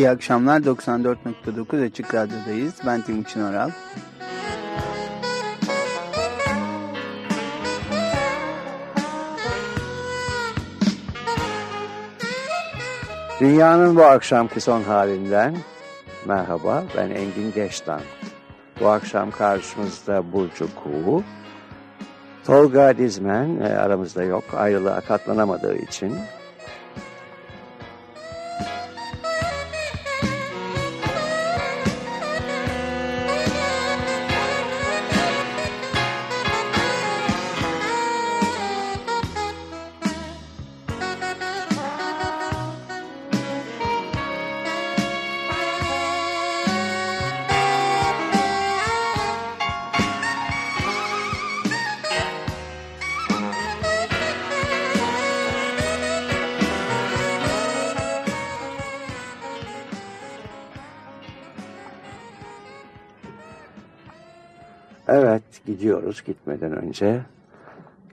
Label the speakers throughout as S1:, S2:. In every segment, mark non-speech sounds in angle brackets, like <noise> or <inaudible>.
S1: İyi akşamlar 94.9 Açık Radyo'dayız. Ben Timuçin Oral.
S2: Dünyanın bu akşamki son halinden merhaba ben Engin Geçtan. Bu akşam karşımızda Burcu Kuğu. Tolga Dizmen e, aramızda yok ayrılığa katlanamadığı için Evet gidiyoruz gitmeden önce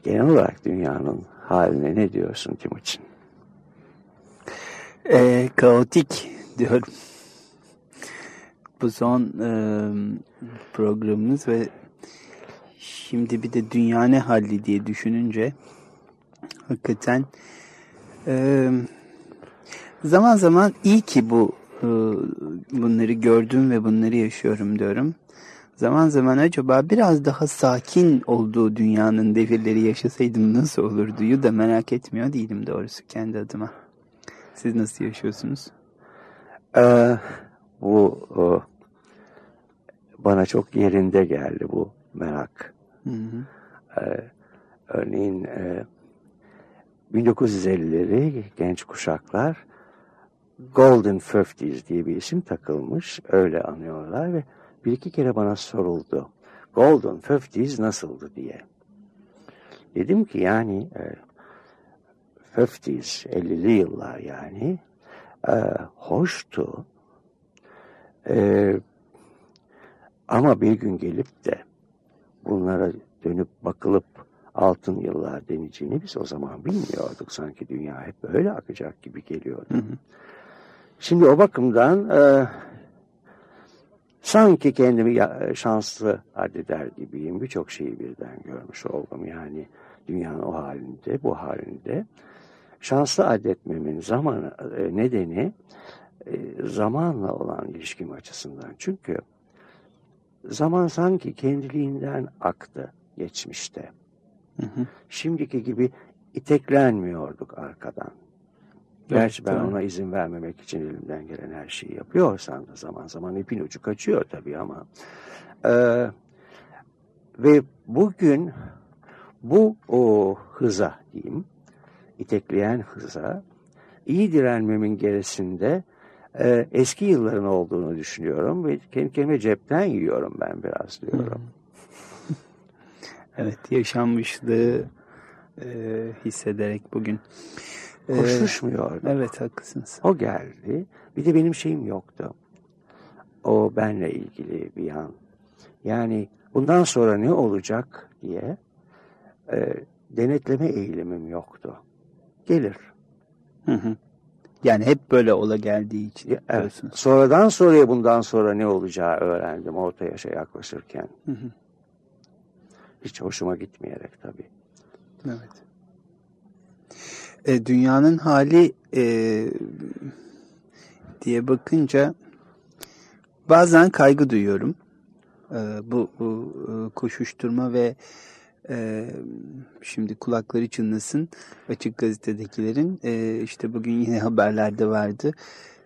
S2: genel olarak dünyanın haline ne diyorsun Timuçin?
S1: Ee, kaotik diyorum. Bu son e, programımız ve şimdi bir de dünya ne halli diye düşününce hakikaten e, zaman zaman iyi ki bu e, bunları gördüm ve bunları yaşıyorum diyorum zaman zaman acaba biraz daha sakin olduğu dünyanın devirleri yaşasaydım nasıl olurduyu da merak etmiyor değilim doğrusu kendi adıma. Siz nasıl yaşıyorsunuz?
S2: Ee, bu o, bana çok yerinde geldi bu merak. Hı hı. Ee, örneğin e, 1950'leri genç kuşaklar Golden Fifties diye bir isim takılmış. Öyle anıyorlar ve bir iki kere bana soruldu. Golden Fifties nasıldı diye. Dedim ki yani e, 50's, 50'li yıllar yani e, hoştu. E, ama bir gün gelip de bunlara dönüp bakılıp altın yıllar deneceğini biz o zaman bilmiyorduk. Sanki dünya hep böyle akacak gibi geliyordu. Hı hı. Şimdi o bakımdan e, Sanki kendimi şanslı addeder gibiyim. Birçok şeyi birden görmüş oldum. Yani dünyanın o halinde, bu halinde. Şanslı addetmemin zamanı, e, nedeni e, zamanla olan ilişkim açısından. Çünkü zaman sanki kendiliğinden aktı geçmişte. Hı hı. Şimdiki gibi iteklenmiyorduk arkadan. Gerçi ben ona izin vermemek için elimden gelen her şeyi yapıyorsam da zaman zaman ipin ucu kaçıyor tabii ama. Ee, ve bugün bu o hıza diyeyim, itekleyen hıza iyi direnmemin gerisinde e, eski yılların olduğunu düşünüyorum ve kendi kendime cepten yiyorum ben biraz diyorum.
S1: evet yaşanmışlığı e, hissederek bugün.
S2: Koşuşmuyordu.
S1: Ee, evet haklısınız.
S2: O geldi. Bir de benim şeyim yoktu. O benle ilgili bir an. Yani bundan sonra ne olacak diye e, denetleme eğilimim yoktu. Gelir.
S1: Hı hı. Yani hep böyle ola geldiği için.
S2: Evet. Sonradan sonraya bundan sonra ne olacağı öğrendim orta yaşa yaklaşırken. Hı hı. Hiç hoşuma gitmeyerek tabii.
S1: Evet. E, dünyanın hali e, diye bakınca bazen kaygı duyuyorum. E, bu, bu e, koşuşturma ve e, şimdi kulakları çınlasın açık gazetedekilerin e, işte bugün yine <laughs> haberlerde vardı.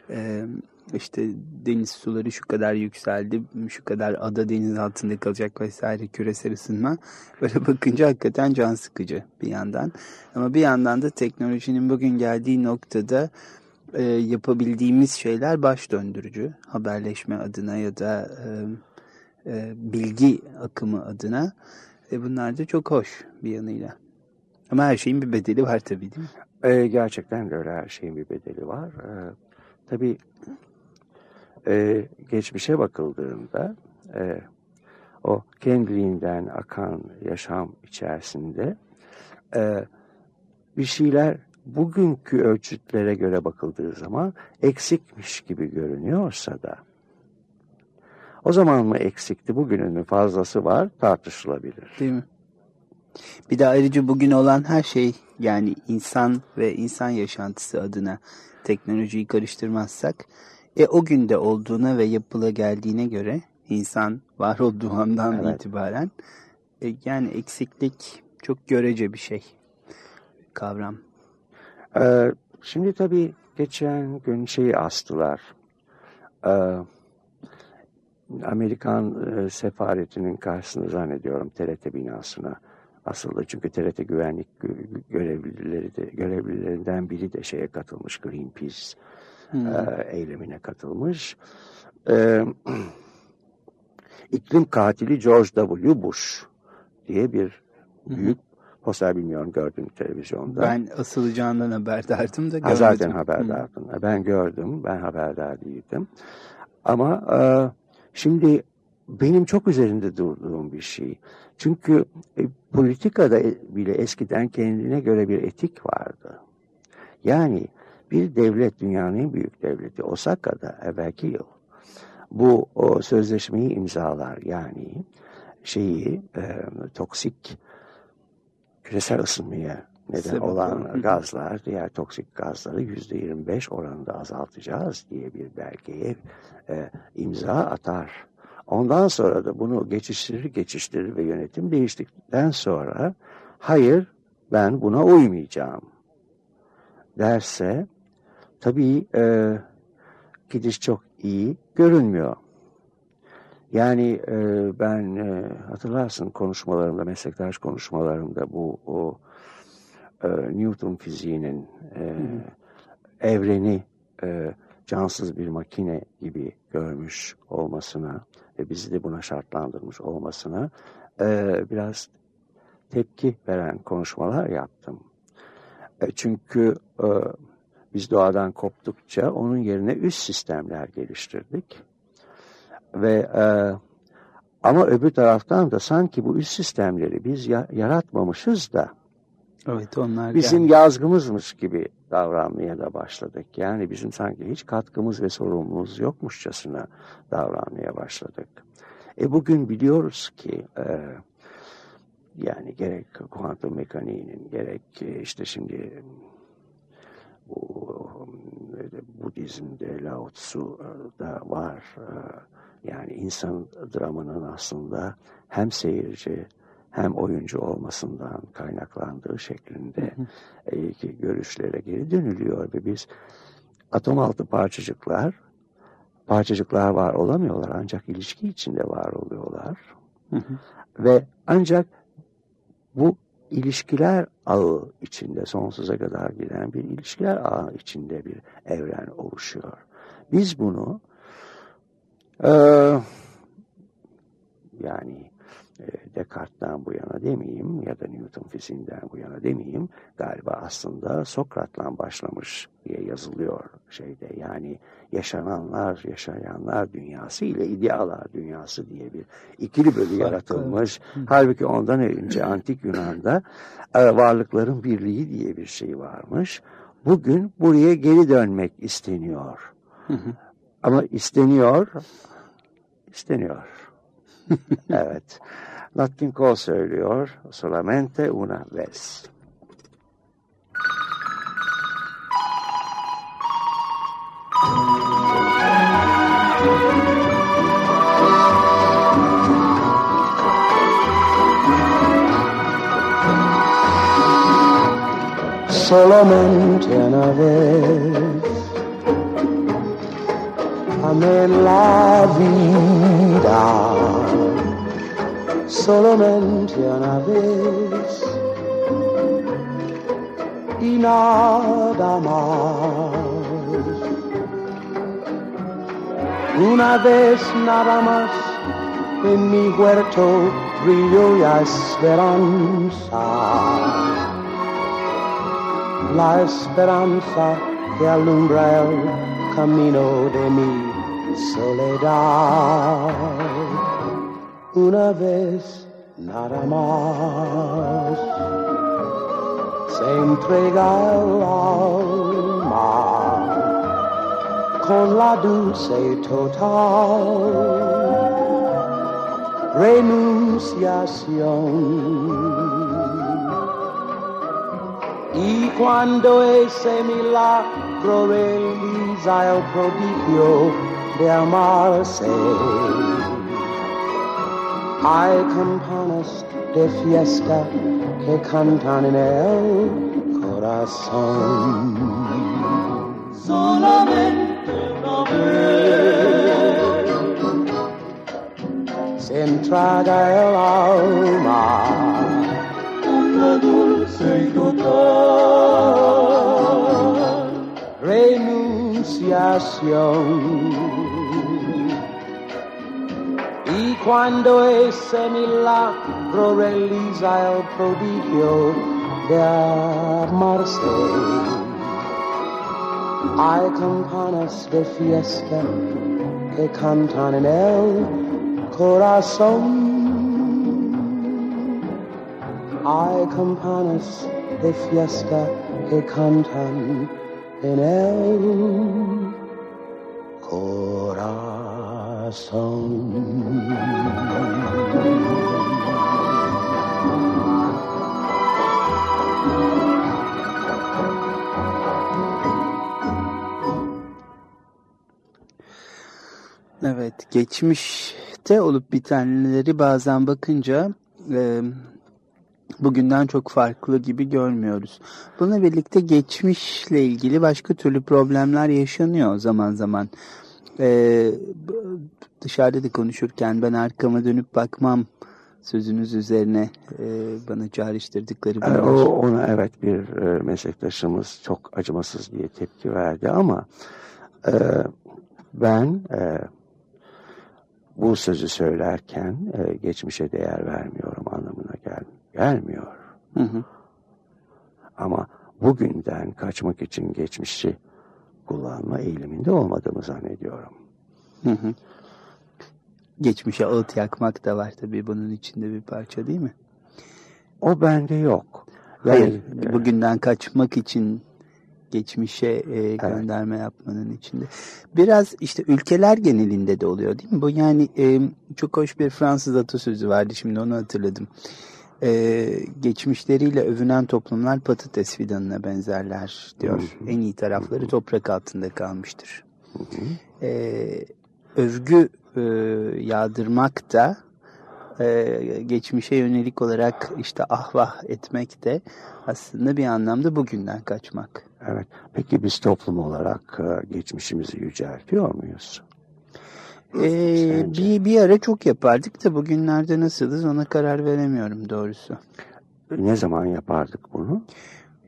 S1: E, işte deniz suları şu kadar yükseldi, şu kadar ada deniz altında kalacak vesaire küresel ısınma. Böyle <laughs> bakınca hakikaten can sıkıcı bir yandan. Ama bir yandan da teknolojinin bugün geldiği noktada e, yapabildiğimiz şeyler baş döndürücü. Haberleşme adına ya da e, e, bilgi akımı adına. E, bunlar da çok hoş bir yanıyla. Ama her şeyin bir bedeli var tabii değil mi?
S2: E, gerçekten de öyle her şeyin bir bedeli var. E, tabii e, geçmişe bakıldığında e, o kendiliğinden akan yaşam içerisinde e, bir şeyler bugünkü ölçütlere göre bakıldığı zaman eksikmiş gibi görünüyorsa da o zaman mı eksikti bugünün mü fazlası var tartışılabilir.
S1: Değil mi? Bir de ayrıca bugün olan her şey yani insan ve insan yaşantısı adına teknolojiyi karıştırmazsak e, o günde olduğuna ve yapıla geldiğine göre insan var olduğu andan evet. itibaren e, yani eksiklik çok görece bir şey kavram.
S2: Ee, şimdi tabii geçen gün şeyi astılar. Ee, Amerikan e, sefaretinin karşısında zannediyorum TRT binasına asıldı. Çünkü TRT güvenlik görevlileri de, görevlilerinden biri de şeye katılmış Greenpeace hmm. e, eylemine katılmış. E, <clears throat> iklim katili George W. Bush diye bir büyük hmm. poster bilmiyorum gördüm televizyonda.
S1: Ben asılacağından haberdardım da
S2: görmedim. Ha, zaten haberdardım. Hmm. Ben gördüm. Ben haberdar değildim. Ama e, şimdi benim çok üzerinde durduğum bir şey. Çünkü e, politikada bile eskiden kendine göre bir etik vardı. Yani bir devlet dünyanın en büyük devleti Osaka'da evvelki yıl bu o sözleşmeyi imzalar yani şeyi e, toksik küresel ısınmaya neden Sebep olan var. gazlar, diğer toksik gazları yüzde 25 oranında azaltacağız diye bir belgeye e, imza atar. Ondan sonra da bunu geçiştirir geçiştirir ve yönetim değiştikten sonra hayır ben buna uymayacağım derse tabii e, gidiş çok iyi görünmüyor. Yani e, ben e, hatırlarsın konuşmalarımda, meslektaş konuşmalarımda bu o e, Newton fiziğinin e, evreni e, cansız bir makine gibi görmüş olmasına ve bizi de buna şartlandırmış olmasına e, biraz tepki veren konuşmalar yaptım. E, çünkü e, biz doğadan koptukça onun yerine üst sistemler geliştirdik. Ve e, ama öbür taraftan da sanki bu üst sistemleri biz ya, yaratmamışız da
S1: Evet onlar
S2: bizim yani. yazgımızmış gibi davranmaya da başladık. Yani bizim sanki hiç katkımız ve sorumluluğumuz yokmuşçasına davranmaya başladık. E bugün biliyoruz ki e, yani gerek kuantum mekaniğinin gerek işte şimdi bu Budizm'de Lao Tzu'da var. E, yani insan dramının aslında hem seyirci hem oyuncu olmasından kaynaklandığı şeklinde. E, görüşlere geri dönülüyor ve biz atom altı parçacıklar parçacıklar var olamıyorlar ancak ilişki içinde var oluyorlar. Hı hı. Ve ancak bu ilişkiler ağı içinde sonsuza kadar giden bir ilişkiler ağı içinde bir evren oluşuyor. Biz bunu e, yani Descartes'ten bu yana demeyeyim ya da Newton fiziğinden bu yana demeyeyim galiba aslında Sokrat'la başlamış diye yazılıyor şeyde yani yaşananlar yaşayanlar dünyası ile idealar dünyası diye bir ikili bölü yaratılmış. Halbuki ondan önce antik Yunan'da e, varlıkların birliği diye bir şey varmış. Bugün buraya geri dönmek isteniyor. Ama isteniyor, isteniyor. <laughs> evet. Cole söylüyor. Solamente una vez. solamente una vez
S3: en la vida solamente una vez y nada más. Una vez nada más en mi huerto brilló la esperanza. La esperanza que alumbra el camino de mi soledad. Una vez nada más se entrega el alma con la dulce total renunciación. Y cuando ese milagro realiza el prodigio de amarse, hay campanas de fiesta que cantan en el corazón. Solamente una vez se entraga el alma la dulce y total renunciación. Y cuando ese milagro realiza el prodigio de amarse, hay campanas de fiesta que cantan en el corazón. Hay campanas de fiesta que cantan en el
S1: Evet, geçmişte olup bitenleri bazen bakınca e, bugünden çok farklı gibi görmüyoruz. Bununla birlikte geçmişle ilgili başka türlü problemler yaşanıyor zaman zaman. E, dışarıda da konuşurken ben arkama dönüp bakmam sözünüz üzerine e, bana çağrıştırdıkları
S2: E,
S1: bunlar.
S2: O, ona evet bir e, meslektaşımız çok acımasız diye tepki verdi ama e, ben e, bu sözü söylerken e, geçmişe değer vermiyorum anlamına gel, gelmiyor.
S1: Hı hı.
S2: Ama bugünden kaçmak için geçmişi kullanma eğiliminde olmadığımı zannediyorum.
S1: Hı hı. Geçmişe ağıt yakmak da var tabii bunun içinde bir parça değil mi?
S2: O bende yok.
S1: Hayır,
S2: e,
S1: bugünden kaçmak için geçmişe e, gönderme yapmanın içinde. Biraz işte ülkeler genelinde de oluyor değil mi? Bu yani e, çok hoş bir Fransız atasözü vardı şimdi onu hatırladım. E, geçmişleriyle övünen toplumlar patates fidanına benzerler diyor. En iyi tarafları toprak altında kalmıştır. E, övgü e, yağdırmak da e, geçmişe yönelik olarak işte ahvah etmek de aslında bir anlamda bugünden kaçmak.
S2: Evet. Peki biz toplum olarak e, geçmişimizi yüceltiyor muyuz?
S1: Ee, bir, bir ara çok yapardık da bugünlerde nasılız ona karar veremiyorum doğrusu.
S2: Ne zaman yapardık bunu?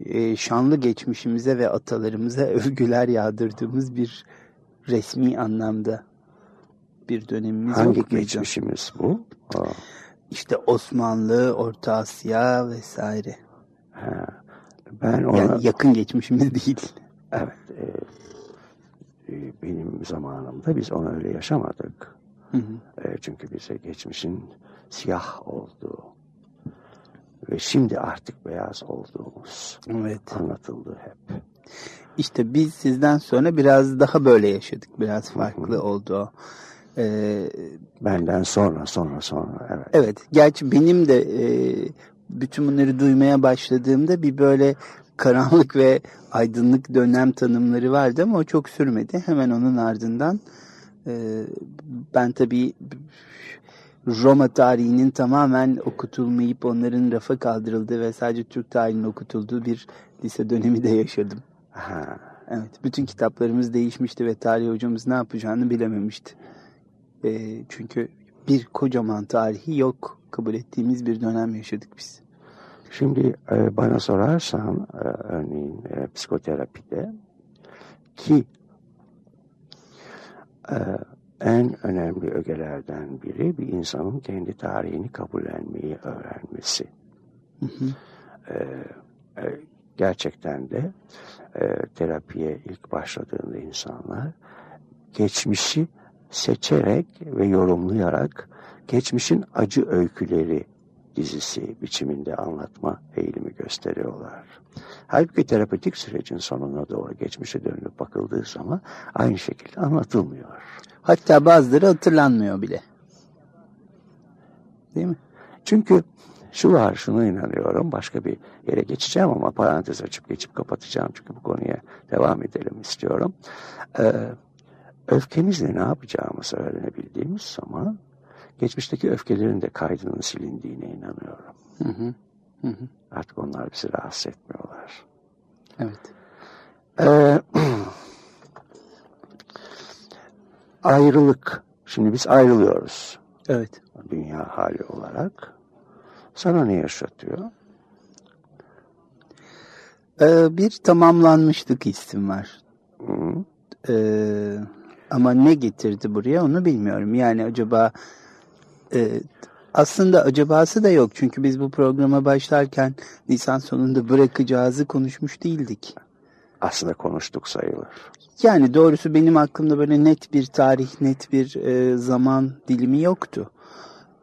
S1: Ee, şanlı geçmişimize ve atalarımıza <laughs> övgüler yağdırdığımız bir resmi anlamda bir dönemimiz
S2: Hangi
S1: yok muydu?
S2: geçmişimiz bu? Aa,
S1: İşte Osmanlı, Orta Asya vesaire.
S2: ha. Ben ona
S1: Yani yakın geçmişimiz değil.
S2: evet e, benim zamanımda biz onu öyle yaşamadık.
S1: Hı hı.
S2: E, çünkü bize geçmişin siyah olduğu ve şimdi artık beyaz olduğumuz
S1: Evet.
S2: anlatıldı hep.
S1: İşte biz sizden sonra biraz daha böyle yaşadık. Biraz farklı oldu o. Ee,
S2: Benden sonra sonra sonra evet.
S1: evet. Gerçi benim de e, bütün bunları duymaya başladığımda bir böyle karanlık ve aydınlık dönem tanımları vardı ama o çok sürmedi. Hemen onun ardından e, ben tabii Roma tarihinin tamamen okutulmayıp onların rafa kaldırıldığı ve sadece Türk tarihinin okutulduğu bir lise dönemi de yaşadım.
S2: Ha.
S1: Evet, bütün kitaplarımız değişmişti ve tarih hocamız ne yapacağını bilememişti. E, çünkü bir kocaman tarihi yok kabul ettiğimiz bir dönem yaşadık biz.
S2: Şimdi e, bana sorarsan e, örneğin e, psikoterapide ki e, en önemli ögelerden biri bir insanın kendi tarihini kabullenmeyi öğrenmesi.
S1: Hı hı.
S2: E, e, gerçekten de e, terapiye ilk başladığında insanlar geçmişi seçerek ve yorumlayarak geçmişin acı öyküleri dizisi biçiminde anlatma eğilimi gösteriyorlar. Halbuki terapötik sürecin sonuna doğru geçmişe dönüp bakıldığı zaman aynı şekilde anlatılmıyor.
S1: Hatta bazıları hatırlanmıyor bile. Değil mi?
S2: Çünkü şu var, şunu inanıyorum, başka bir yere geçeceğim ama parantez açıp geçip kapatacağım çünkü bu konuya devam edelim istiyorum. Ee, öfkemizle ne yapacağımızı öğrenebildiğimiz zaman geçmişteki öfkelerin de kaydının silindiğine inanıyorum.
S1: Hı hı. Hı hı.
S2: Artık onlar bizi rahatsız etmiyorlar.
S1: Evet.
S2: Ee, <clears throat> ayrılık. Şimdi biz ayrılıyoruz.
S1: Evet.
S2: Dünya hali olarak. Sana ne yaşatıyor?
S1: Ee, bir tamamlanmışlık hissim var.
S2: Hı?
S1: Ee, ama ne getirdi buraya onu bilmiyorum. Yani acaba e, aslında acabası da yok. Çünkü biz bu programa başlarken Nisan sonunda bırakacağızı konuşmuş değildik.
S2: Aslında konuştuk sayılır.
S1: Yani doğrusu benim aklımda böyle net bir tarih, net bir e, zaman dilimi yoktu.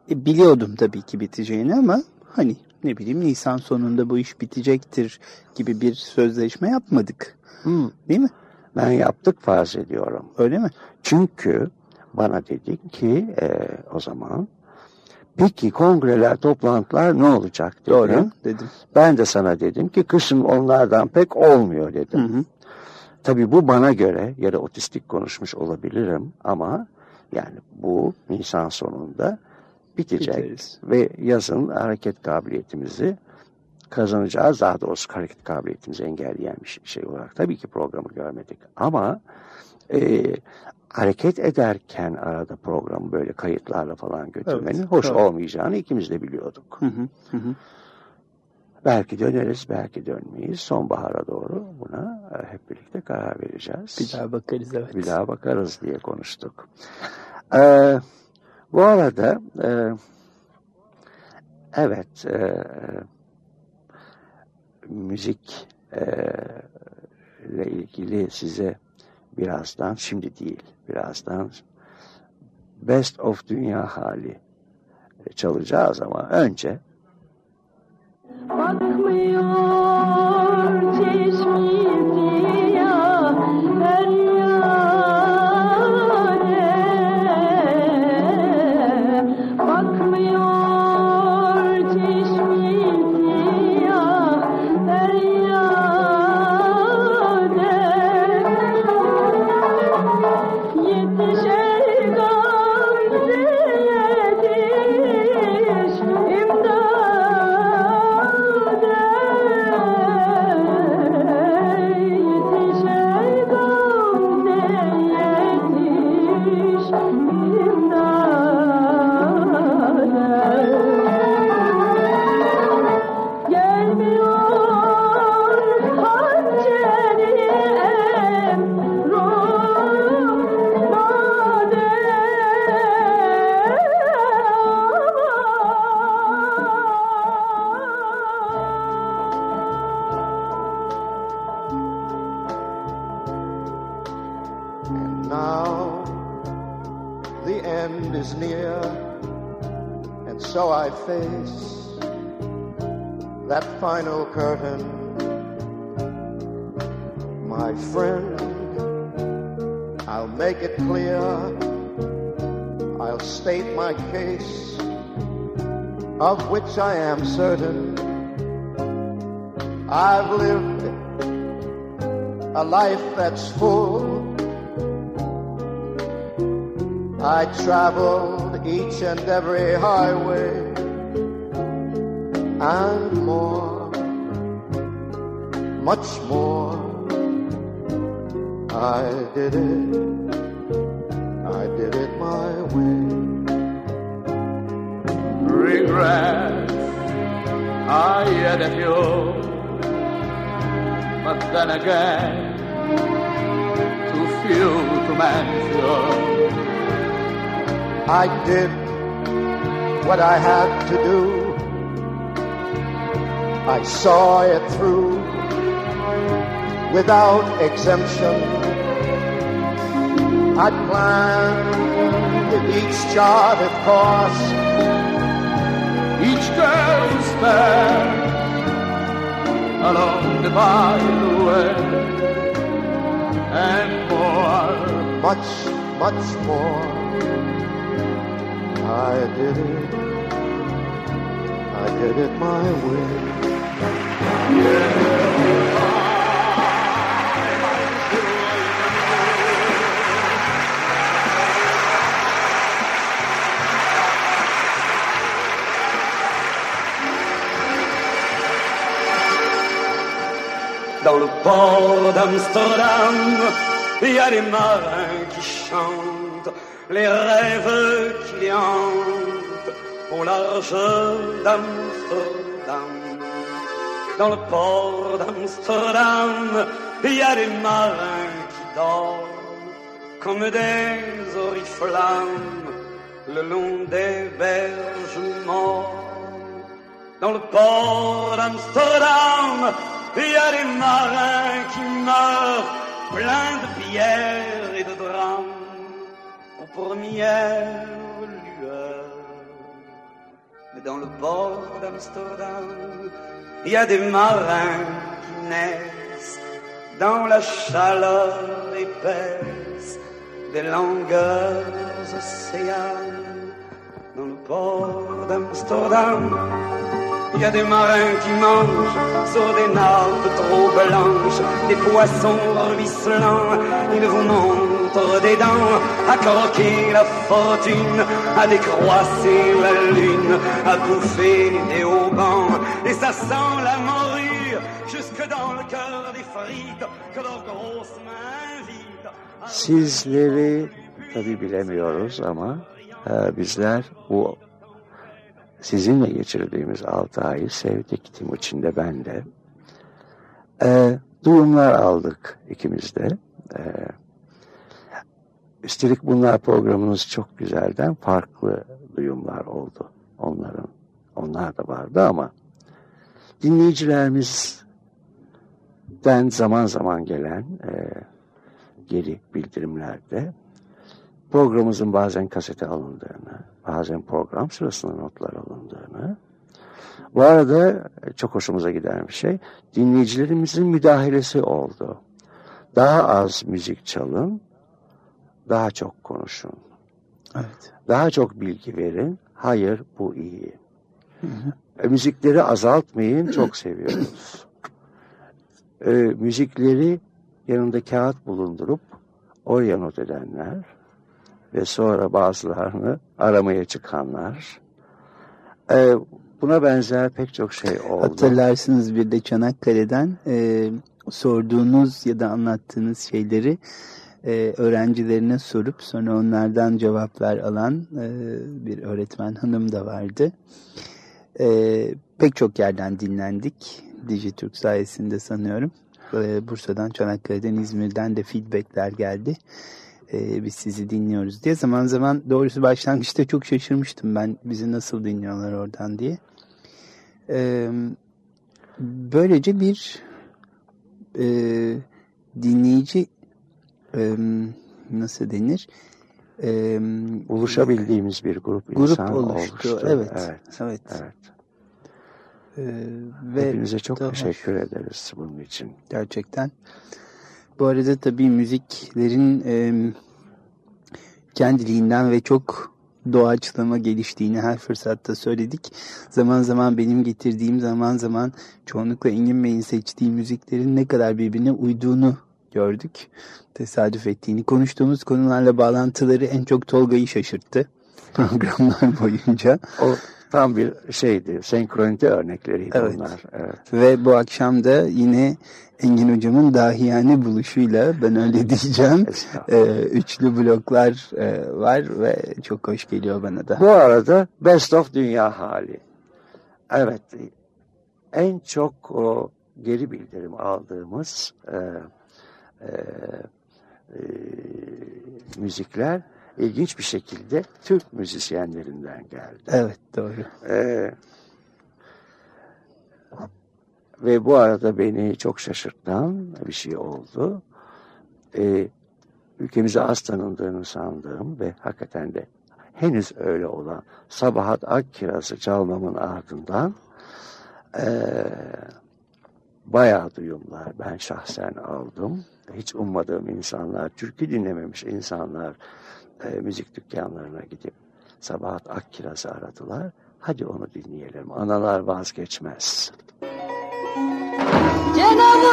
S1: E, biliyordum tabii ki biteceğini ama hani ne bileyim Nisan sonunda bu iş bitecektir gibi bir sözleşme yapmadık.
S2: Hı.
S1: Değil mi?
S2: Ben yaptık farz ediyorum.
S1: Öyle mi?
S2: Çünkü bana dedin ki e, o zaman peki kongreler, toplantılar ne olacak dedin.
S1: Doğru dedim.
S2: Ben de sana dedim ki kışın onlardan pek olmuyor dedim.
S1: Hı hı.
S2: Tabii bu bana göre ya da otistik konuşmuş olabilirim ama yani bu Nisan sonunda bitecek
S1: Biteriz.
S2: ve yazın hareket kabiliyetimizi kazanacağız. Daha doğrusu hareket kabiliyetimizi engelleyen bir şey- şey olarak tabii ki programı görmedik. Ama e, hareket ederken arada programı böyle kayıtlarla falan götürmenin
S1: Evet,
S2: hoş
S1: evet.
S2: olmayacağını ikimiz de biliyorduk.
S1: Hı hı. Hı hı.
S2: Belki döneriz, belki dönmeyiz. Sonbahara doğru buna e, hep birlikte karar vereceğiz.
S1: Bir daha bakarız evet.
S2: Bir daha bakarız diye konuştuk. Ee, bu arada e, evet e, müzik e, ile ilgili size birazdan şimdi değil birazdan. Best of Dünya Hali. Çalacağız ama önce
S4: Bakmıyor
S5: face that final curtain. My friend, I'll make it clear, I'll state my case, of which I am certain. I've lived a life that's full. I traveled each and every highway and more, much more. I did it. I did it my way.
S6: Regret, I had a few, but then again, too few to mention.
S5: I did what I had to do. I saw it through without exemption. I planned each charted course,
S6: Each girl was there along the byway and more.
S5: much, much more. I did it. I did it my way.
S7: Dans le port d'Amsterdam, il y a des marins qui chantent les rêves qui hantent au large d'Amsterdam. Dans le port d'Amsterdam, il y a des marins qui dorment comme des oriflammes le long des berges. Dans le port d'Amsterdam, il y a des marins qui meurent pleins de pierres et de drames aux premières lueurs. Mais dans le port d'Amsterdam, il y a des marins qui naissent dans la chaleur épaisse des longueurs océanes. Dans le port d'Amsterdam, il y a des marins qui mangent sur des nappes trop blanches, des poissons ruisselants. Ils vous montrent des dents à croquer la fortune, à décroisser la lune, à bouffer des haubans. Et ça sent la morue jusque dans le cœur des frites que leurs grosses mains à-
S2: Sizleri tabi bilemiyoruz ama e, bizler bu sizinle geçirdiğimiz 6 ayı sevdik. Timuçin de ben de. E, duyumlar aldık ikimiz de. E, üstelik bunlar programınız çok güzelden farklı duyumlar oldu. Onların onlar da vardı ama dinleyicilerimizden zaman zaman gelen e, geri bildirimlerde programımızın bazen kasete alındığını, bazen program sırasında notlar alındığını, bu arada çok hoşumuza giden bir şey, dinleyicilerimizin müdahalesi oldu. Daha az müzik çalın, daha çok konuşun.
S1: Evet.
S2: Daha çok bilgi verin, hayır bu iyi. E, müzikleri azaltmayın, çok seviyoruz. E, müzikleri yanında kağıt bulundurup oraya not edenler ve sonra bazılarını aramaya çıkanlar. E, buna benzer pek çok şey oldu.
S1: Hatırlarsınız bir de Çanakkale'den e, sorduğunuz ya da anlattığınız şeyleri e, öğrencilerine sorup sonra onlardan cevaplar alan e, bir öğretmen hanım da vardı. E, pek çok yerden dinlendik. Dijitürk sayesinde sanıyorum. E, Bursa'dan, Çanakkale'den, İzmir'den de feedbackler geldi. E, biz sizi dinliyoruz diye. Zaman zaman doğrusu başlangıçta çok şaşırmıştım ben bizi nasıl dinliyorlar oradan diye. E, böylece bir e, dinleyici e, nasıl denir? E,
S2: Buluşabildiğimiz bir grup
S1: grup
S2: insan
S1: oluştu.
S2: oluştu.
S1: Evet,
S2: evet.
S1: evet.
S2: evet.
S1: E, ve
S2: Hepinize çok
S1: daha-
S2: teşekkür ederiz bunun için.
S1: gerçekten. Bu arada tabii müziklerin e, kendiliğinden ve çok doğaçlama geliştiğini her fırsatta söyledik. Zaman zaman benim getirdiğim zaman zaman çoğunlukla Engin Bey'in seçtiği müziklerin ne kadar birbirine uyduğunu gördük. Tesadüf ettiğini. Konuştuğumuz konularla bağlantıları en çok Tolga'yı şaşırttı <laughs> programlar boyunca.
S2: O Tam bir şeydi, senkronite örnekleriydi
S1: Evet.
S2: onlar. Evet.
S1: Ve bu akşam da yine Engin Hocam'ın dahiyane buluşuyla ben öyle <laughs> diyeceğim. E, üçlü bloklar e, var ve çok hoş geliyor bana da.
S2: Bu arada Best of Dünya Hali. Evet, en çok o geri bildirim aldığımız e, e, e, müzikler ilginç bir şekilde Türk müzisyenlerinden geldi.
S1: Evet doğru.
S2: Ee, ve bu arada beni çok şaşırtan bir şey oldu. Ee, ülkemize az tanındığını sandığım ve hakikaten de henüz öyle olan Sabahat Akkiraz'ı çalmamın ardından ee, bayağı duyumlar ben şahsen aldım. Hiç ummadığım insanlar, türkü dinlememiş insanlar e, müzik dükkanlarına gidip Sabahat Akkiraz'ı aradılar. Hadi onu dinleyelim. Analar vazgeçmez.
S4: Cenab-ı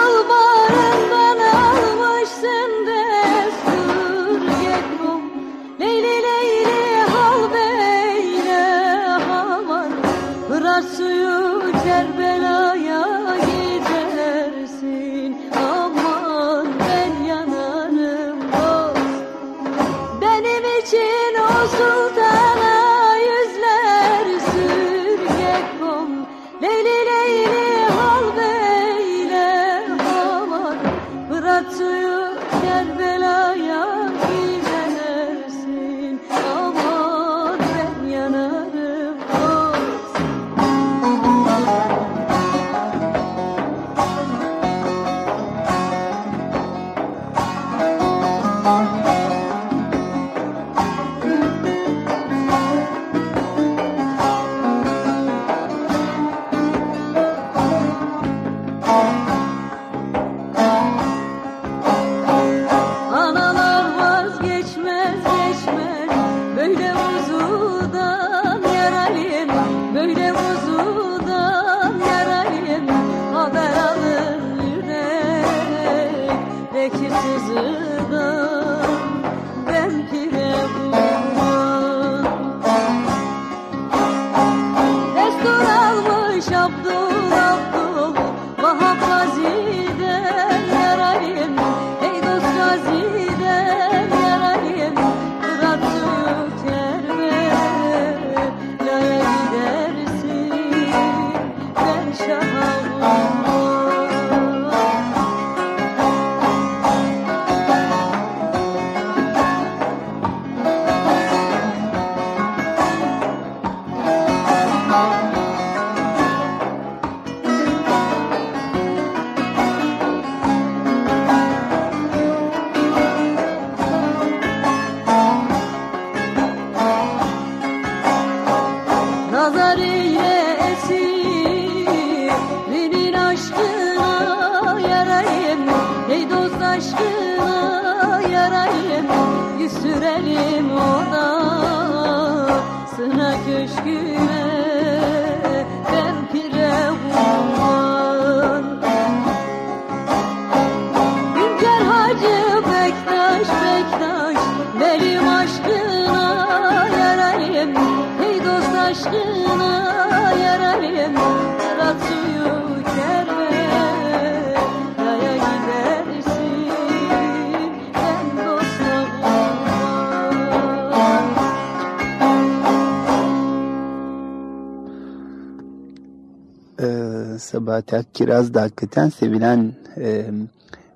S1: Sabahat Akkiraz da hakikaten sevilen e,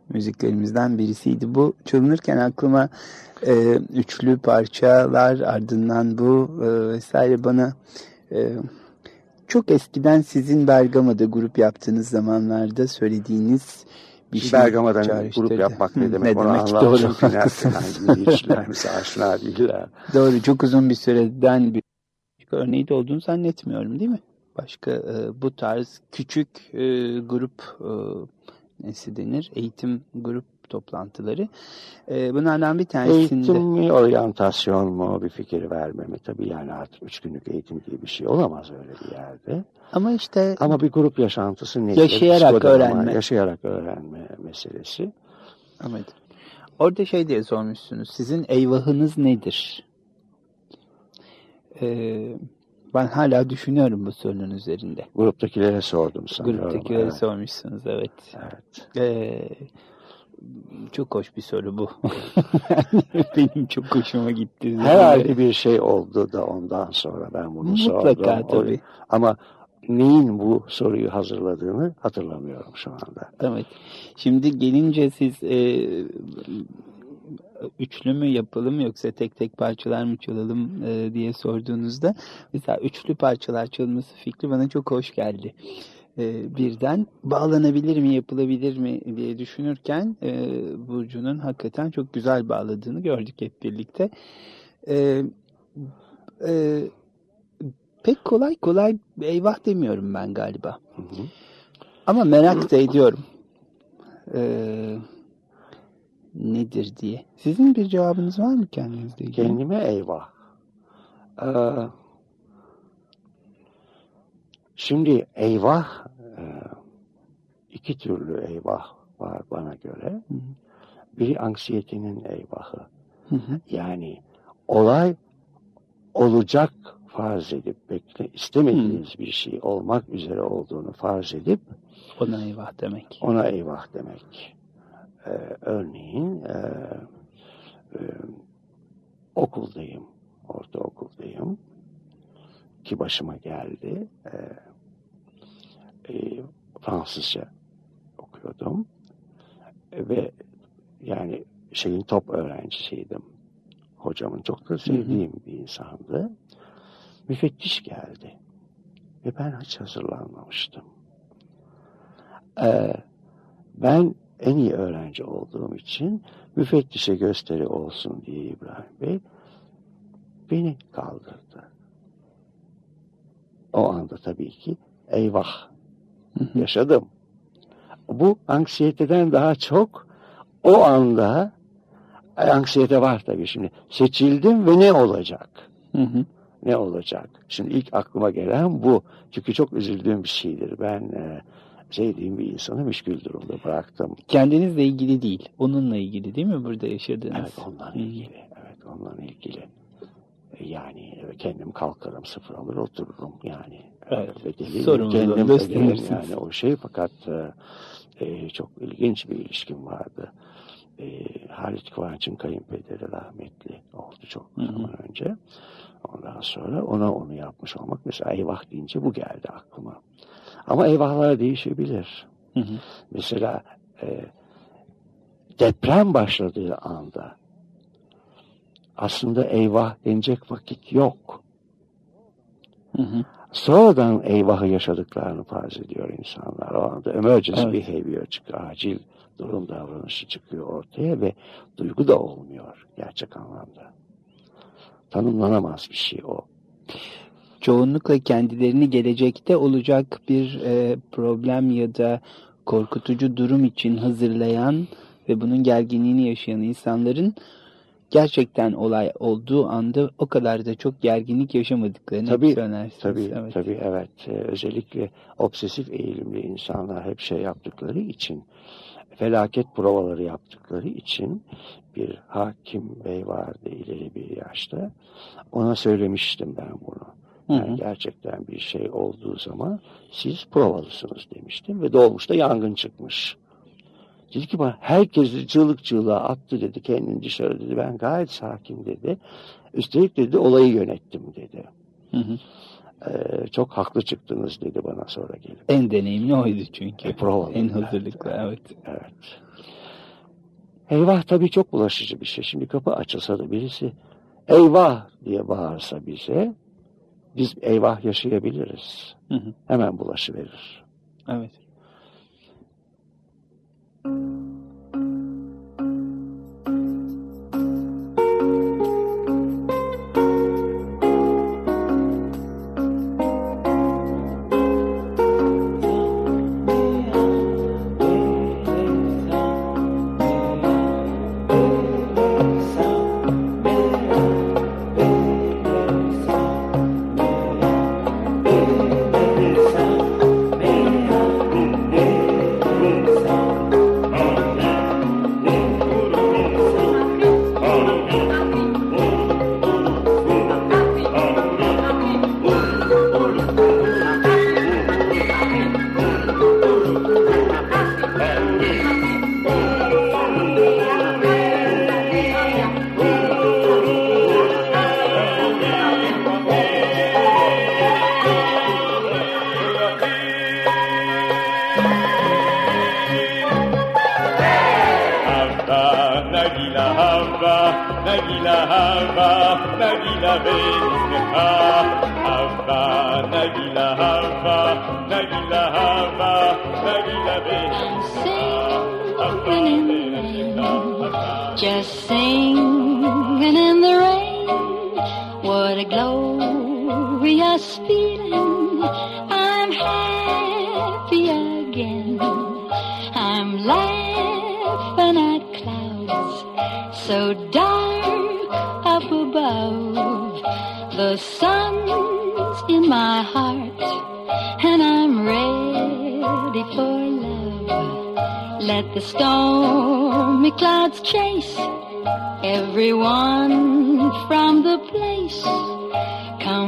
S1: müziklerimizden birisiydi. Bu çalınırken aklıma e, üçlü parçalar ardından bu e, vesaire bana e, çok eskiden sizin Bergama'da grup yaptığınız zamanlarda söylediğiniz bir şey
S2: Bergama'dan grup yapmak ne demek onu anlar
S1: Doğru,
S2: dinleyicilerimiz aşina değiller.
S1: Doğru çok uzun bir süreden bir örneği de olduğunu zannetmiyorum değil mi? Başka e, bu tarz küçük e, grup e, nesi denir? Eğitim grup toplantıları. E, bunlardan bir tanesinde
S2: Eğitim mi, oryantasyon mu bir fikir verme mi? Tabii yani artık üç günlük eğitim diye bir şey olamaz öyle bir yerde.
S1: ama işte
S2: Ama bir grup yaşantısı nedir?
S1: Yaşayarak öğrenme.
S2: Yaşayarak öğrenme meselesi.
S1: Evet. Orada şey diye sormuşsunuz. Sizin eyvahınız nedir? Ee, Ben hala düşünüyorum bu sorunun üzerinde.
S2: Gruptakilere sordum sanıyorum.
S1: Gruptakilere
S2: evet.
S1: sormuşsunuz evet.
S2: Evet.
S1: Ee, çok hoş bir soru bu. <laughs> Benim çok hoşuma gitti.
S2: Herhalde bir şey oldu da ondan sonra ben bunu sordum.
S1: Mutlaka tabii.
S2: Ama neyin bu soruyu hazırladığını hatırlamıyorum şu anda.
S1: Evet. Şimdi gelince siz e, üçlü mü yapalım yoksa tek tek parçalar mı çalalım e, diye sorduğunuzda mesela üçlü parçalar çalınması fikri bana çok hoş geldi. E, birden bağlanabilir mi yapılabilir mi diye düşünürken e, Burcu'nun hakikaten çok güzel bağladığını gördük hep birlikte. E, e, pek kolay kolay eyvah demiyorum ben galiba.
S2: Hı hı.
S1: Ama merak da ediyorum. Ee, nedir diye. Sizin bir cevabınız var mı kendinizle ilgili?
S2: Kendime eyvah. Ee, şimdi eyvah e, iki türlü eyvah var bana göre.
S1: Hı hı.
S2: Biri anksiyetenin eyvahı.
S1: Hı hı.
S2: Yani olay olacak farz edip bekle istemediğiniz bir şey olmak üzere olduğunu farz edip
S1: Ona eyvah demek.
S2: ona eyvah demek. Ee, örneğin e, e, okuldayım, ortaokuldayım ki başıma geldi. E, e, Fransızca okuyordum E, ve yani şeyin top öğrencisiydim. Hocamın çok da sevdiğim bir insandı. Müfettiş geldi ve ben hiç hazırlanmamıştım. Ee, ben en iyi öğrenci olduğum için müfettişe gösteri olsun diye İbrahim Bey beni kaldırdı. O anda tabii ki eyvah yaşadım. Bu anksiyeteden daha çok o anda e, anksiyete var tabii şimdi. Seçildim ve ne olacak?
S1: Hı hı.
S2: Ne olacak? Şimdi ilk aklıma gelen bu. Çünkü çok üzüldüğüm bir şeydir. Ben e, sevdiğim bir insanı müşkül durumda bıraktım.
S1: Kendinizle ilgili değil. Onunla ilgili değil mi burada yaşadığınız?
S2: Evet
S1: Hı.
S2: ilgili. Evet ondan ilgili. E, Yani e, kendim kalkarım sıfır alır otururum yani.
S1: Evet.
S2: Ve deliyim,
S1: Sorumluluğunu gösterirsiniz.
S2: yani o şey fakat e, e, çok ilginç bir ilişkim vardı. E, Halit Kıvanç'ın kayınpederi rahmetli oldu çok
S1: Hı hı.
S2: zaman önce. Ondan sonra ona onu yapmış olmak mesela eyvah deyince bu geldi aklıma. Ama eyvahlar değişebilir.
S1: Hı hı.
S2: Mesela e, deprem başladığı anda aslında eyvah denecek vakit yok.
S1: Hı hı.
S2: Sonradan eyvahı yaşadıklarını farz ediyor insanlar. O anda emergency
S1: Evet.
S2: behavior çıkıyor. Acil durum davranışı çıkıyor ortaya ve duygu da olmuyor gerçek anlamda. Tanımlanamaz bir şey o.
S1: Çoğunlukla kendilerini gelecekte olacak bir e, problem ya da korkutucu durum için hazırlayan ve bunun gerginliğini yaşayan insanların gerçekten olay olduğu anda o kadar da çok gerginlik yaşamadıklarını
S2: Tabii,
S1: söylersiniz.
S2: Tabii,
S1: evet.
S2: tabii evet. Ee, özellikle obsesif eğilimli insanlar hep şey yaptıkları için, felaket provaları yaptıkları için bir hakim bey vardı ileri bir yaşta. Ona söylemiştim ben bunu. Yani gerçekten bir şey olduğu zaman siz provalısınız demiştim ve dolmuşta yangın çıkmış. Dedi ki bana herkesi çığlık çığlığa attı dedi kendini dışarı dedi. Ben gayet sakin dedi. Üstelik dedi olayı yönettim dedi.
S1: Hı hı.
S2: Ee, çok haklı çıktınız dedi bana sonra gelip.
S1: En deneyimli oydu çünkü.
S2: E, provalı.
S1: en
S2: Evet,
S1: hazırlıklı evet.
S2: Evet. Eyvah tabii çok bulaşıcı bir şey. Şimdi kapı açılsa da birisi eyvah diye bağırsa bize biz eyvah yaşayabiliriz.
S1: Hı hı.
S2: Hemen bulaşıverir.
S1: Evet.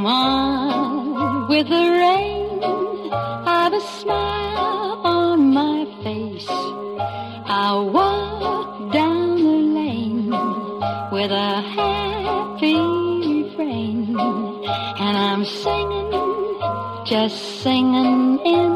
S4: Come on with the rain. I've a smile on my face. I'll walk down the lane with a happy refrain. And I'm singing, just singing in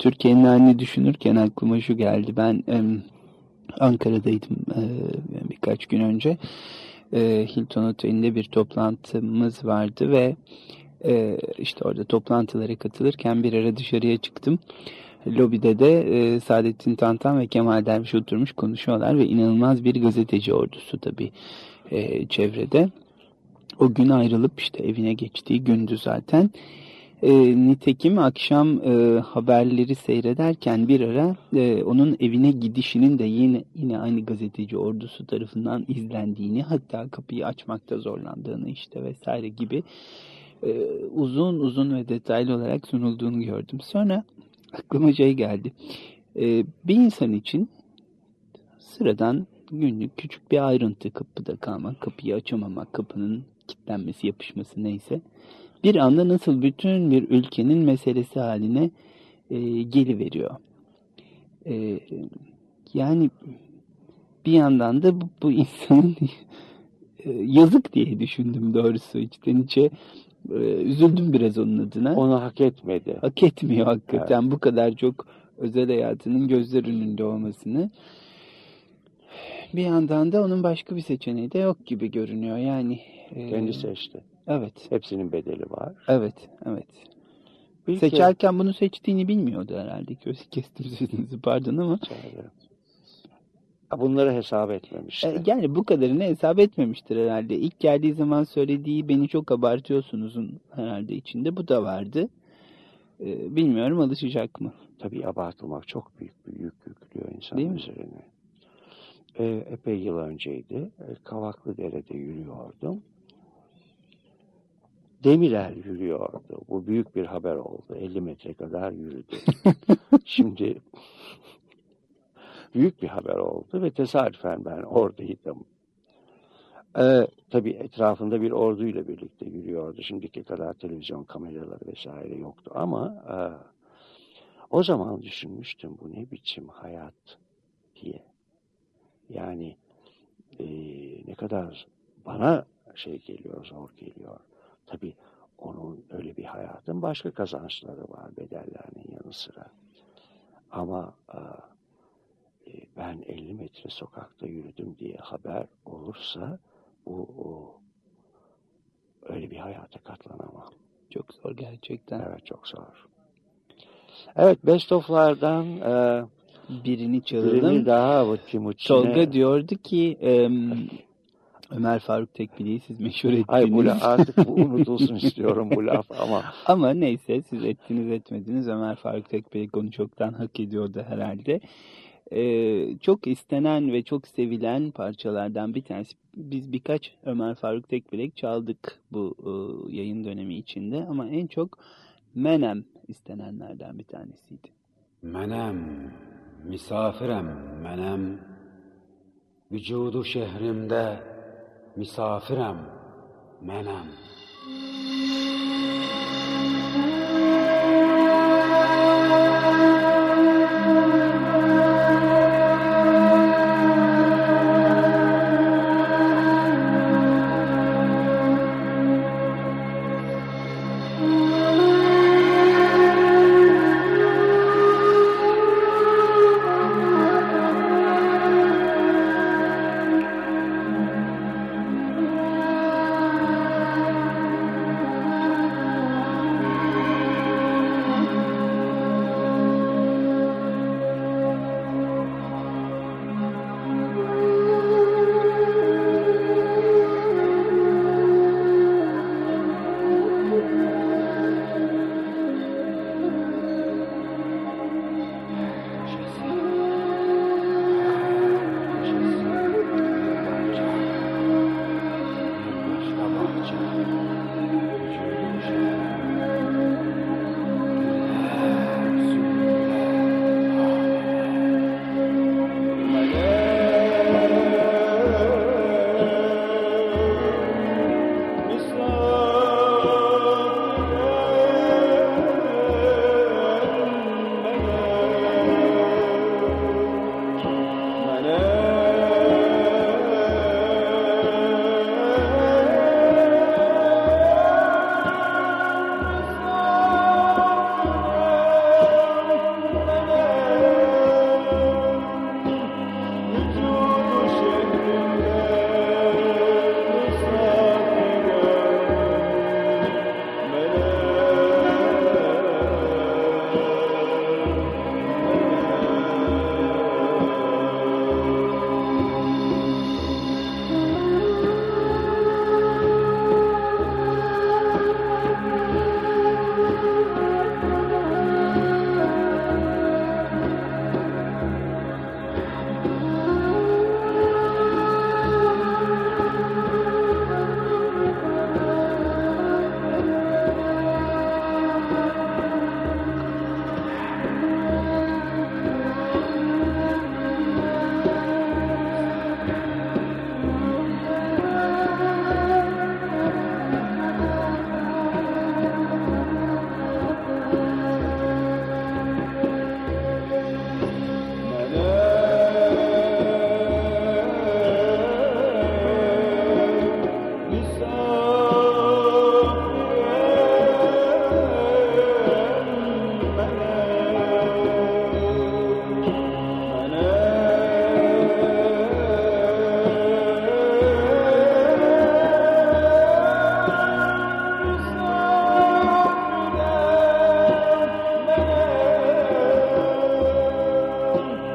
S1: Türkiye'nin halini düşünürken aklıma şu geldi. Ben em, Ankara'daydım e, birkaç gün önce. E, Hilton Oteli'nde bir toplantımız vardı ve e, işte orada toplantılara katılırken bir ara dışarıya çıktım. Lobide de e, Saadettin Tantan ve Kemal Derviş oturmuş konuşuyorlar ve inanılmaz bir gazeteci ordusu tabii e, çevrede. O gün ayrılıp işte evine geçtiği gündü zaten. E, nitekim akşam e, haberleri seyrederken bir ara e, onun evine gidişinin de yine yine aynı gazeteci ordusu tarafından izlendiğini hatta kapıyı açmakta zorlandığını işte vesaire gibi e, uzun uzun ve detaylı olarak sunulduğunu gördüm. Sonra aklıma şey geldi. E, bir insan için sıradan günlük küçük bir ayrıntı kapıda kalmak, kapıyı açamamak, kapının kilitlenmesi, yapışması neyse bir anda nasıl bütün bir ülkenin meselesi haline e, geliveriyor. E, yani bir yandan da bu, bu insanın <laughs> e, yazık diye düşündüm doğrusu içten içe. E, üzüldüm biraz onun adına.
S2: Onu hak etmedi.
S1: Hak etmiyor hakikaten bu kadar çok özel hayatının gözler önünde olmasını. Bir yandan da onun başka bir seçeneği de yok gibi görünüyor. Yani e,
S2: Kendi seçti.
S1: Evet.
S2: Hepsinin bedeli var.
S1: Evet, evet.
S2: Bir
S1: Seçerken bunu seçtiğini bilmiyordu herhalde. Kestim sözünüzü pardon ama.
S2: Bunları hesap etmemişti.
S1: E, Yani bu kadarını hesap etmemiştir herhalde. İlk geldiği zaman söylediği beni çok abartıyorsunuzun herhalde içinde bu da vardı. E, Bilmiyorum alışacak mı?
S2: Tabii abartılmak çok büyük bir yük yüklüyor insan
S1: Değil mi?
S2: üzerine. E, epey yıl önceydi. E, Kavaklı Dere'de yürüyordum. Demirel yürüyordu. Bu büyük bir haber oldu. 50 metre kadar yürüdü. <laughs> Şimdi büyük bir haber oldu ve tesadüfen ben oradaydım. Ee, tabii etrafında bir orduyla birlikte yürüyordu. Şimdiki kadar televizyon kameraları vesaire yoktu ama e, o zaman düşünmüştüm bu ne biçim hayat diye. Yani e, ne kadar bana şey geliyor, zor geliyor. Tabii onun öyle bir hayatın başka kazançları var bedellerinin yanı sıra. Ama e, e, ben 50 metre sokakta yürüdüm diye haber olursa bu o, öyle bir hayata katlanamam.
S1: Çok zor gerçekten.
S2: Evet çok zor. Evet Best of'lardan e,
S1: Birini çalalım.
S2: birini daha.
S1: Tolga diyordu ki em, Ömer Faruk Tekbili'yi siz meşhur ettiniz.
S2: Ay bu la- artık bu unutulsun istiyorum bu laf ama <laughs>
S1: Ama neyse siz ettiniz etmediniz. Ömer Faruk Tekbilek onu çoktan hak ediyordu herhalde. Ee, çok istenen ve çok sevilen parçalardan bir tanesi. Biz birkaç Ömer Faruk Tekbilek çaldık bu e, yayın dönemi içinde ama en çok Menem istenenlerden bir tanesiydi.
S8: Menem, misafirem menem, vücudu şehrimde misafirem menem.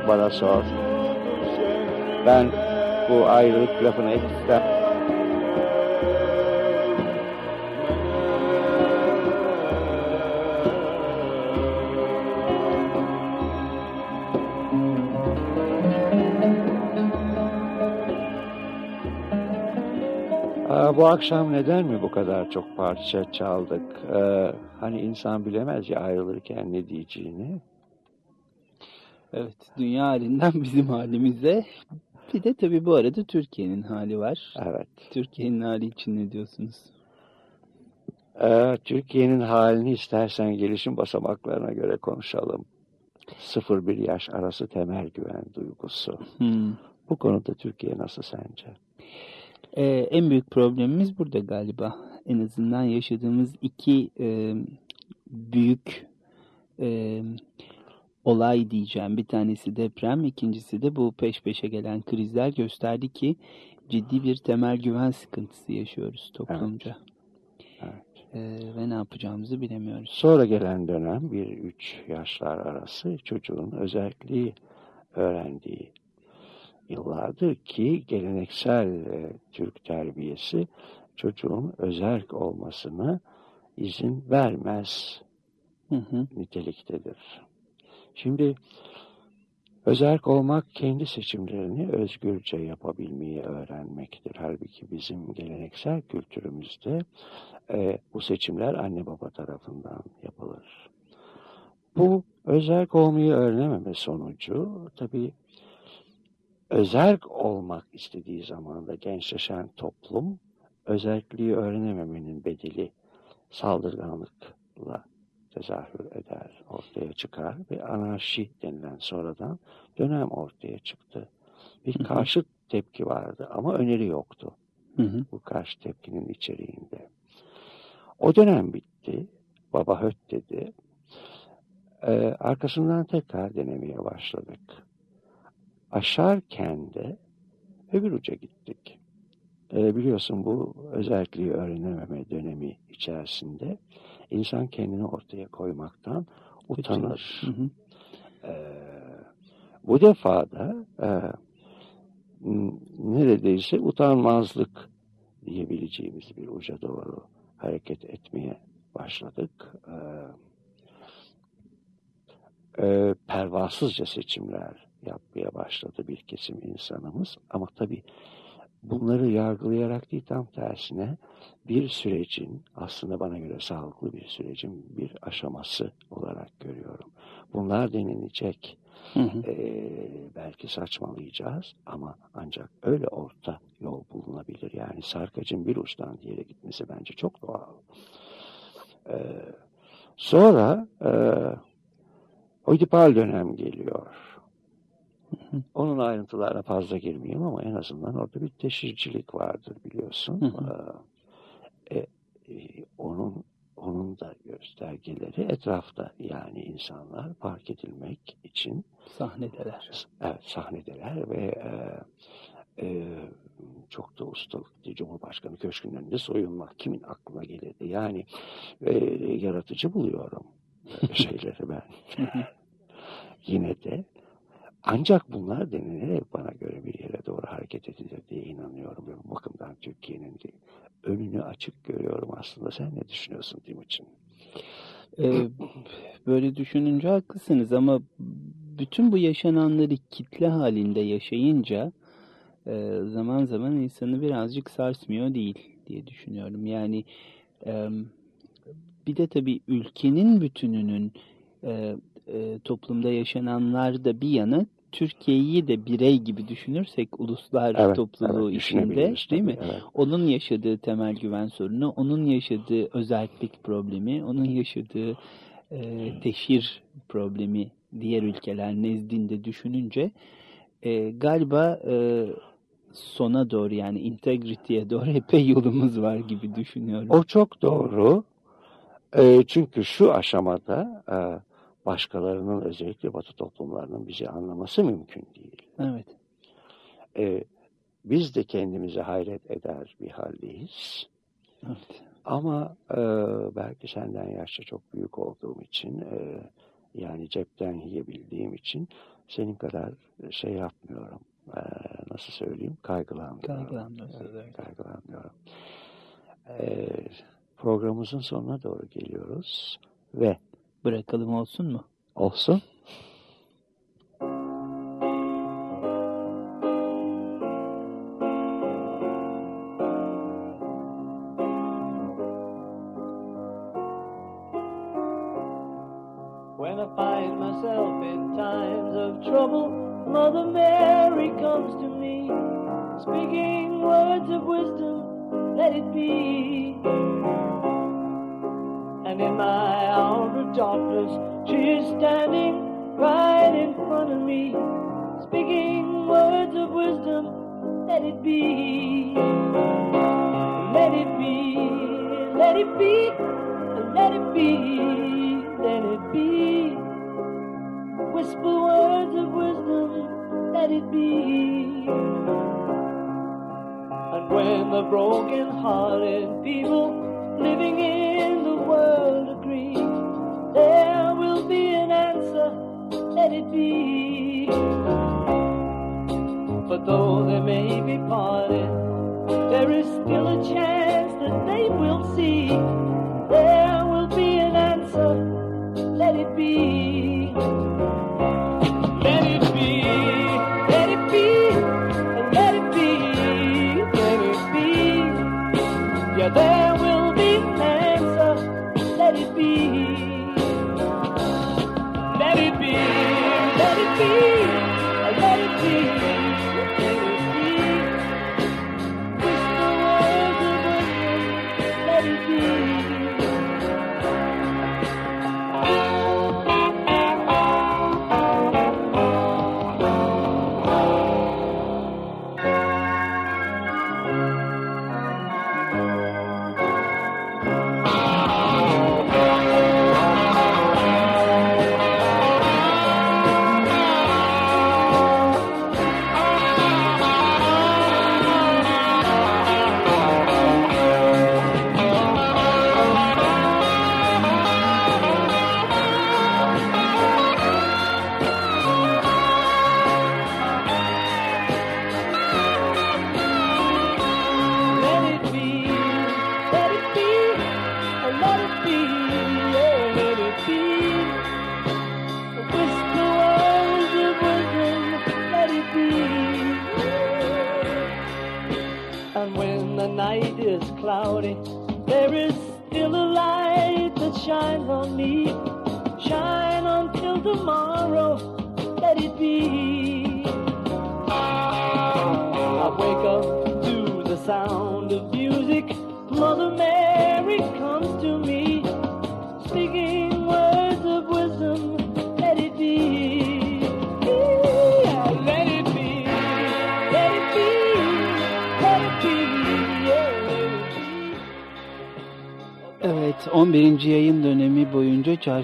S2: Bana sor. Ben bu ayrılık lafını Aa, bu akşam neden mi bu kadar çok parça çaldık? Ee, hani insan bilemez ya ayrılırken ne diyeceğini.
S1: Evet, dünya halinden <laughs> bizim halimize. Bir de tabii bu arada Türkiye'nin hali var.
S2: Evet.
S1: Türkiye'nin hali için ne diyorsunuz?
S2: Ee, Türkiye'nin halini istersen gelişim basamaklarına göre konuşalım. 0-1 yaş arası temel güven duygusu.
S1: Hmm.
S2: Bu konuda Türkiye nasıl sence?
S1: Ee, en büyük problemimiz burada galiba. En azından yaşadığımız iki e, büyük e, olay diyeceğim. Bir tanesi deprem, ikincisi de bu peş peşe gelen krizler gösterdi ki ciddi bir temel güven sıkıntısı yaşıyoruz toplumca.
S2: Evet.
S1: Ee, ve ne yapacağımızı bilemiyoruz.
S2: Sonra gelen dönem 1-3 yaşlar arası çocuğun özelliği öğrendiği yıllardır ki geleneksel e, Türk terbiyesi çocuğun özerk olmasına izin vermez
S1: Hı hı.
S2: niteliktedir. Şimdi özerk olmak kendi seçimlerini özgürce yapabilmeyi öğrenmektir. Halbuki bizim geleneksel kültürümüzde e, bu seçimler anne baba tarafından yapılır. Bu özerk olmayı öğrenememe sonucu tabii özerk olmak istediği zaman da gençleşen toplum özerkliği öğrenememenin bedeli saldırganlıkla tezahür eder, ortaya çıkar ve anarşi denilen sonradan dönem ortaya çıktı. Bir karşı tepki vardı ama öneri yoktu
S1: Hı hı.
S2: bu karşı tepkinin içeriğinde. O dönem bitti. Baba höt dedi. Ee, arkasından tekrar denemeye başladık. Aşarken de öbür uca gittik. Ee, biliyorsun bu özelliği öğrenememe dönemi içerisinde insan kendini ortaya koymaktan utanır.
S1: Hı hı.
S2: Ee, bu defa da e, neredeyse utanmazlık diyebileceğimiz bir uca doğru hareket etmeye başladık. Ee, e, pervasızca seçimler yapmaya başladı bir kesim insanımız. Ama tabii bunları yargılayarak değil tam tersine bir sürecin aslında bana göre sağlıklı bir sürecin bir aşaması olarak görüyorum. Bunlar denilecek.
S1: Hı hı.
S2: Ee, belki saçmalayacağız ama ancak öyle orta yol bulunabilir. Yani sarkacın bir uçtan diğere gitmesi bence çok doğal. Ee, sonra e, Oedipal dönem geliyor. <laughs> Onun ayrıntılarına fazla girmeyeyim ama en azından orada bir teşhircilik vardır biliyorsun. Ee, e, e, onun onun da göstergeleri etrafta yani insanlar fark edilmek için
S1: Sahnedeler.
S2: evet, sahnedeler ve e, e, çok da ustalıklı Cumhurbaşkanı köşkünün önünde soyunmak kimin aklına gelirdi? Yani e, yaratıcı buluyorum <laughs> şeyleri ben. Yine de ancak bunlar denilerek bana göre bir yere doğru hareket edilir diye inanıyorum. Ve bu bakımdan Türkiye'nin önünü açık görüyorum aslında. Sen ne düşünüyorsun Timuçin?
S1: Ee, böyle düşününce haklısınız ama bütün bu yaşananları kitle halinde yaşayınca e, zaman zaman insanı birazcık sarsmıyor değil diye düşünüyorum. Yani e, bir de tabii ülkenin bütününün e, toplumda yaşananlar da bir yana Türkiye'yi de birey gibi düşünürsek uluslar
S2: Evet,
S1: topluluğu
S2: evet,
S1: içinde değil mi?
S2: evet.
S1: Onun yaşadığı temel güven sorunu, onun yaşadığı özellik problemi, onun yaşadığı e, teşhir problemi diğer ülkeler nezdinde düşününce e, galiba e, sona doğru yani integrity'ye doğru <laughs> epey yolumuz var gibi düşünüyorum.
S2: O çok doğru. E, çünkü şu aşamada e, başkalarının özellikle Batı toplumlarının bizi anlaması mümkün değil.
S1: Evet.
S2: E, biz de kendimize hayret eder bir haldeyiz.
S1: Evet.
S2: Ama e, belki senden yaşça çok büyük olduğum için e, yani cepten yiyebildiğim için senin kadar şey yapmıyorum. E,
S9: nasıl söyleyeyim kaygılanmıyorum.
S1: Kaygılanmıyorsunuz,
S9: Evet, kaygılanmıyorum. Ee, programımızın sonuna doğru geliyoruz ve
S1: Bırakalım olsun mu?
S9: olsun.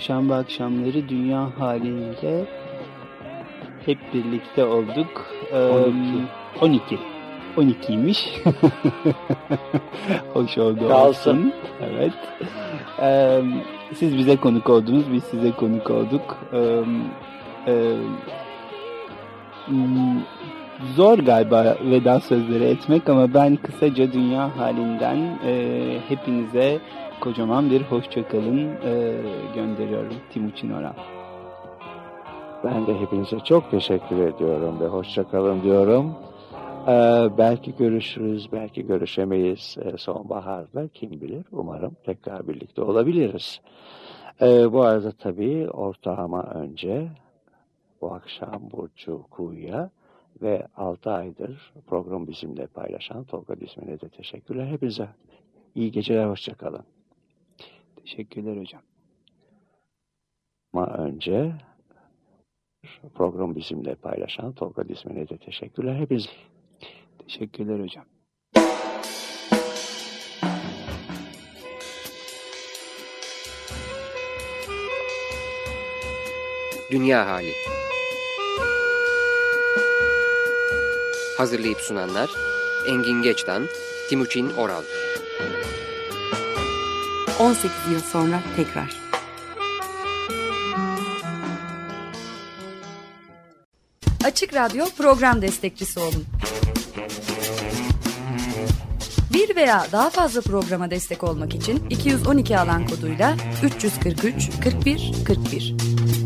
S1: Çarşamba akşamları dünya haliyle hep birlikte olduk. Ee, 12. 12'ymiş. Hoş oldu
S9: Kalsın.
S1: olsun. Evet. Ee, siz bize konuk oldunuz, biz size konuk olduk. Zor galiba veda sözleri etmek ama ben kısaca dünya halinden e, hepinize kocaman bir hoşçakalın e, gönderiyorum Timuçin Oral.
S9: Ben de hepinize çok teşekkür ediyorum ve hoşçakalın diyorum. Ee, belki görüşürüz, belki görüşemeyiz ee, sonbaharda kim bilir. Umarım tekrar birlikte olabiliriz. Ee, bu arada tabii ortağıma önce bu akşam Burcu Kuğu'ya ve 6 aydır program bizimle paylaşan Tolga Dizmen'e de teşekkürler. Hepinize iyi geceler, hoşçakalın.
S1: Teşekkürler hocam.
S9: Ama önce program bizimle paylaşan Tolga Dizmen'e de teşekkürler. Hepinize
S1: Teşekkürler hocam.
S10: Dünya Hali Hazırlayıp sunanlar Engin Geçtan, Timuçin Oral
S11: 18 yıl sonra tekrar. Açık Radyo program destekçisi olun. Bir veya daha fazla programa destek olmak için 212 alan koduyla 343 41 41.